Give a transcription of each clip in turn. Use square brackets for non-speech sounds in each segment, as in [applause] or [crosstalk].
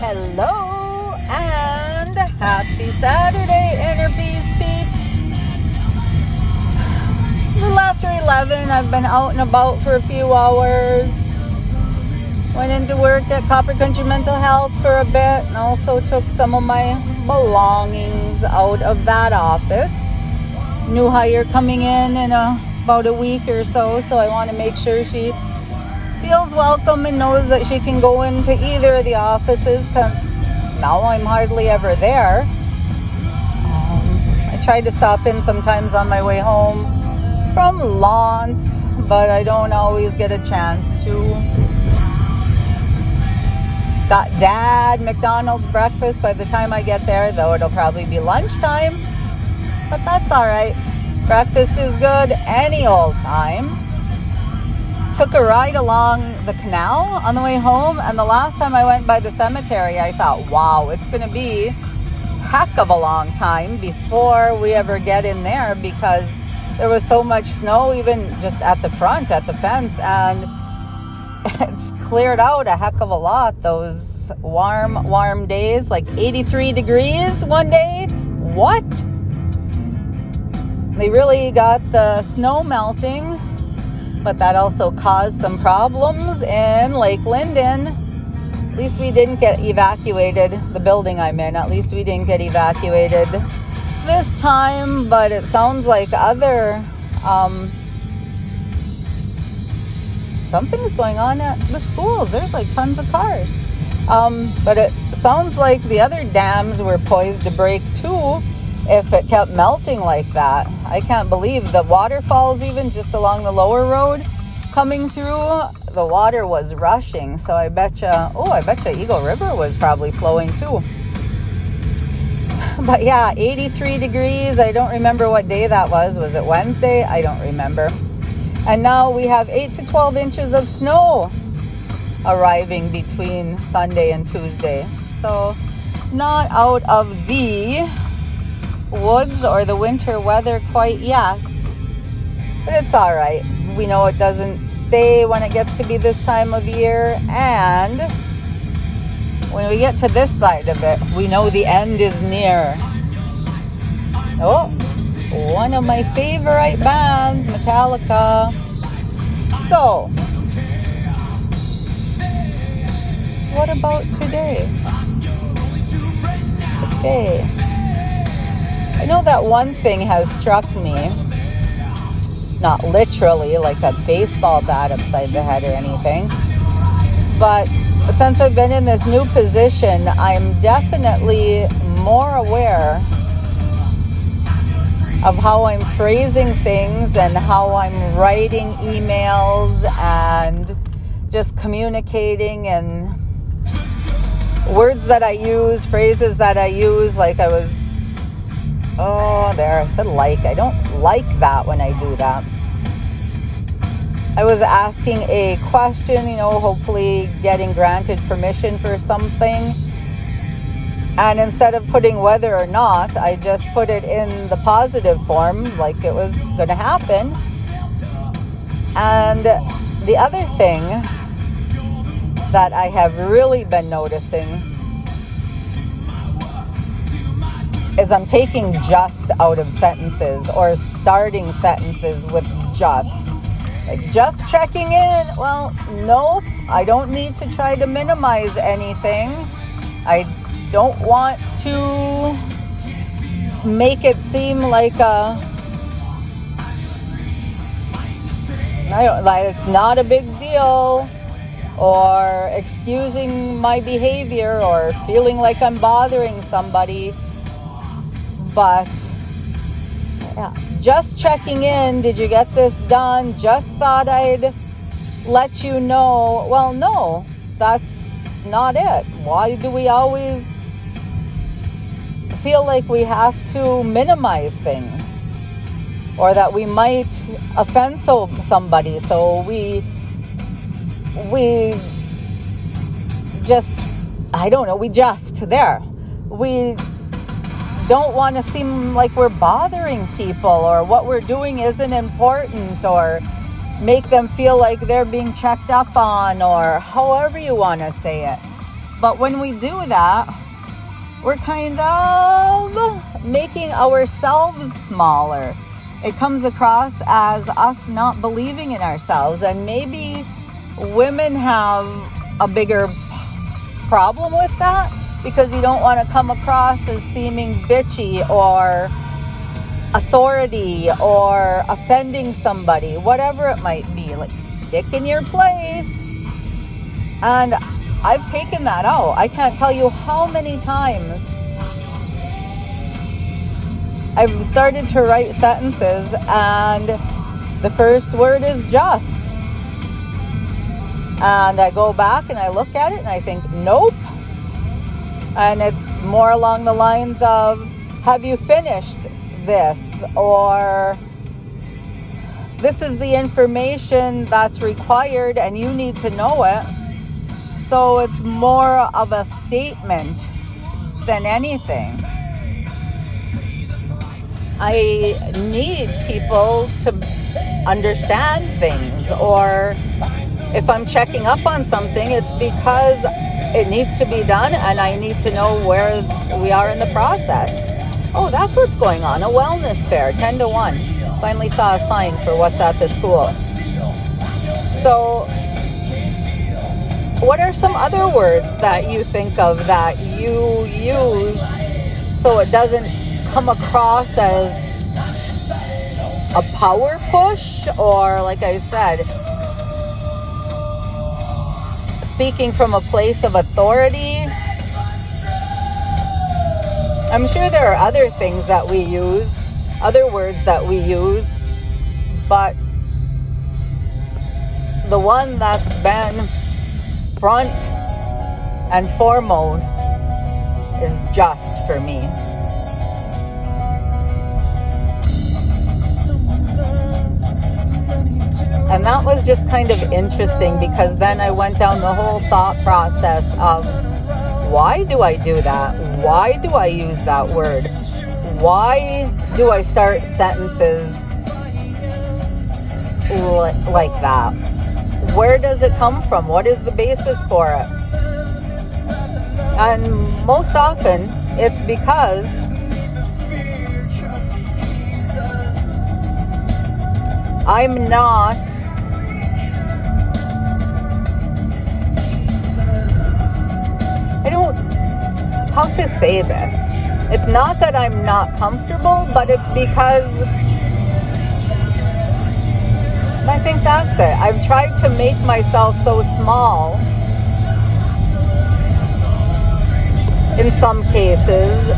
Hello and happy Saturday, Inner Peace peeps. A little after 11, I've been out and about for a few hours. Went into work at Copper Country Mental Health for a bit and also took some of my belongings out of that office. New hire coming in in a, about a week or so, so I want to make sure she feels welcome and knows that she can go into either of the offices because now I'm hardly ever there. Um, I try to stop in sometimes on my way home from L'Anse, but I don't always get a chance to. Got dad McDonald's breakfast by the time I get there, though it'll probably be lunchtime. But that's all right. Breakfast is good any old time took a ride along the canal on the way home and the last time I went by the cemetery I thought wow it's going to be heck of a long time before we ever get in there because there was so much snow even just at the front at the fence and [laughs] it's cleared out a heck of a lot. Those warm warm days like 83 degrees one day what? They really got the snow melting but that also caused some problems in Lake Linden. At least we didn't get evacuated, the building I'm in, at least we didn't get evacuated this time, but it sounds like other. Um, something's going on at the schools. There's like tons of cars. Um, but it sounds like the other dams were poised to break too if it kept melting like that. I can't believe the waterfalls, even just along the lower road coming through, the water was rushing. So I betcha, oh, I betcha Eagle River was probably flowing too. [laughs] But yeah, 83 degrees. I don't remember what day that was. Was it Wednesday? I don't remember. And now we have 8 to 12 inches of snow arriving between Sunday and Tuesday. So, not out of the woods or the winter weather quite yet, but it's all right. We know it doesn't stay when it gets to be this time of year, and when we get to this side of it, we know the end is near. Oh, one of my favorite bands, Metallica. So, what about today? Today. I know that one thing has struck me, not literally like a baseball bat upside the head or anything, but since I've been in this new position, I'm definitely more aware of how I'm phrasing things and how I'm writing emails and just communicating and words that I use, phrases that I use. Like I was Oh, there, I said like. I don't like that when I do that. I was asking a question, you know, hopefully getting granted permission for something. And instead of putting whether or not, I just put it in the positive form, like it was going to happen. And the other thing that I have really been noticing is I'm taking just out of sentences or starting sentences with just. Like just checking in. Well, nope. I don't need to try to minimize anything. I don't want to make it seem like a I don't like it's not a big deal or excusing my behavior or feeling like I'm bothering somebody but yeah, just checking in. Did you get this done? Just thought I'd let you know. Well, no, that's not it. Why do we always feel like we have to minimize things? Or that we might offend so, somebody, so we we just I don't know, we just there. We don't want to seem like we're bothering people or what we're doing isn't important or make them feel like they're being checked up on or however you want to say it. But when we do that, we're kind of making ourselves smaller. It comes across as us not believing in ourselves, and maybe women have a bigger problem with that because you don't want to come across as seeming bitchy or authority or offending somebody, whatever it might be. Like, stick in your place. And I've taken that out. I can't tell you how many times I've started to write sentences and the first word is just. And I go back and I look at it and I think, nope. And it's more along the lines of, have you finished this? Or this is the information that's required and you need to know it. So it's more of a statement than anything. I need people to understand things or if I'm checking up on something, it's because it needs to be done and I need to know where we are in the process. Oh, that's what's going on. A wellness fair, 10 to 1. Finally saw a sign for what's at the school. So, what are some other words that you think of that you use so it doesn't come across as a power push or, like I said, speaking from a place of authority. I'm sure there are other things that we use, other words that we use, but the one that's been front and foremost is just for me. And that was just kind of interesting because then I went down the whole thought process of why do I do that? Why do I use that word? Why do I start sentences like that? Where does it come from? What is the basis for it? And most often, it's because I'm not I don't how to say this. It's not that I'm not comfortable, but it's because I think that's it. I've tried to make myself so small in some cases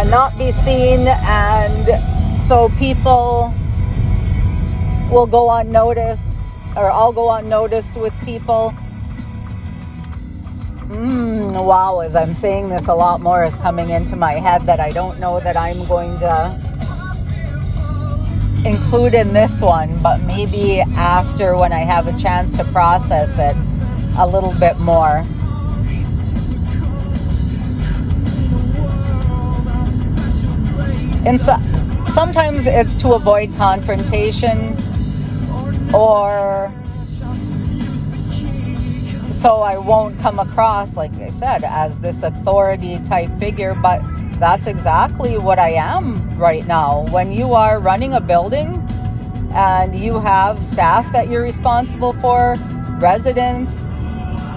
and not be seen and so people will go unnoticed or I'll go unnoticed with people. Mm, wow, as I'm saying this, a lot more is coming into my head that I don't know that I'm going to include in this one, but maybe after when I have a chance to process it a little bit more. And so, sometimes it's to avoid confrontation or so I won't come across, like I said, as this authority type figure, but that's exactly what I am right now. When you are running a building and you have staff that you're responsible for, residents,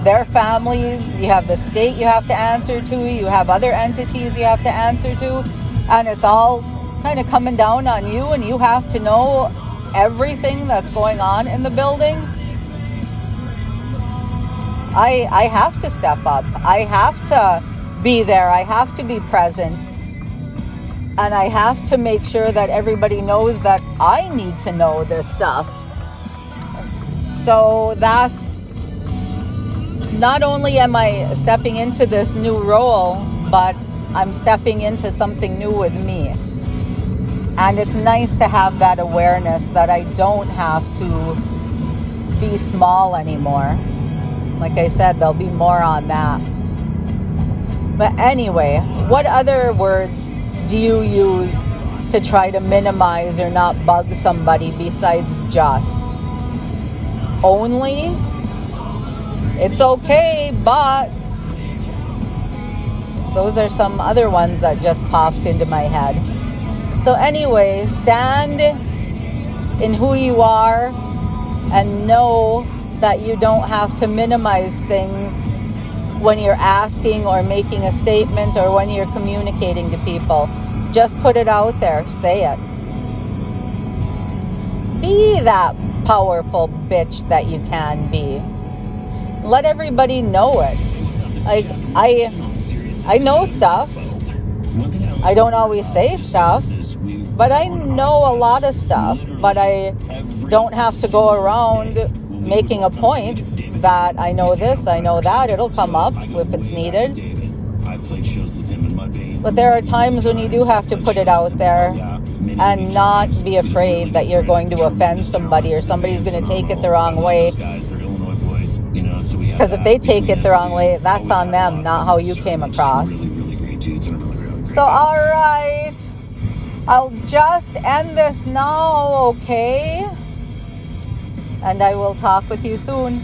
their families, you have the state you have to answer to, you have other entities you have to answer to, and it's all kind of coming down on you, and you have to know everything that's going on in the building, I I have to step up. I have to be there. I have to be present. And I have to make sure that everybody knows that I need to know this stuff. So that's not only am I stepping into this new role, but I'm stepping into something new with me. And it's nice to have that awareness that I don't have to be small anymore. Like I said, there'll be more on that. But anyway, what other words do you use to try to minimize or not bug somebody besides just? Only? It's okay, but Those are some other ones that just popped into my head. So, anyway, stand in who you are and know that you don't have to minimize things when you're asking or making a statement or when you're communicating to people. Just put it out there, say it. Be that powerful bitch that you can be. Let everybody know it. Like I I know stuff. I don't always say stuff, but I know a lot of stuff, but I don't have to go around making a point that I know this, I know that. It'll come up if it's needed. But there are times when you do have to put it out there and not be afraid that you're going to offend somebody or somebody's going to take it the wrong way. Because if they take it the wrong way, that's on them, not how you came across. So, all right. I'll just end this now, okay? And I will talk with you soon.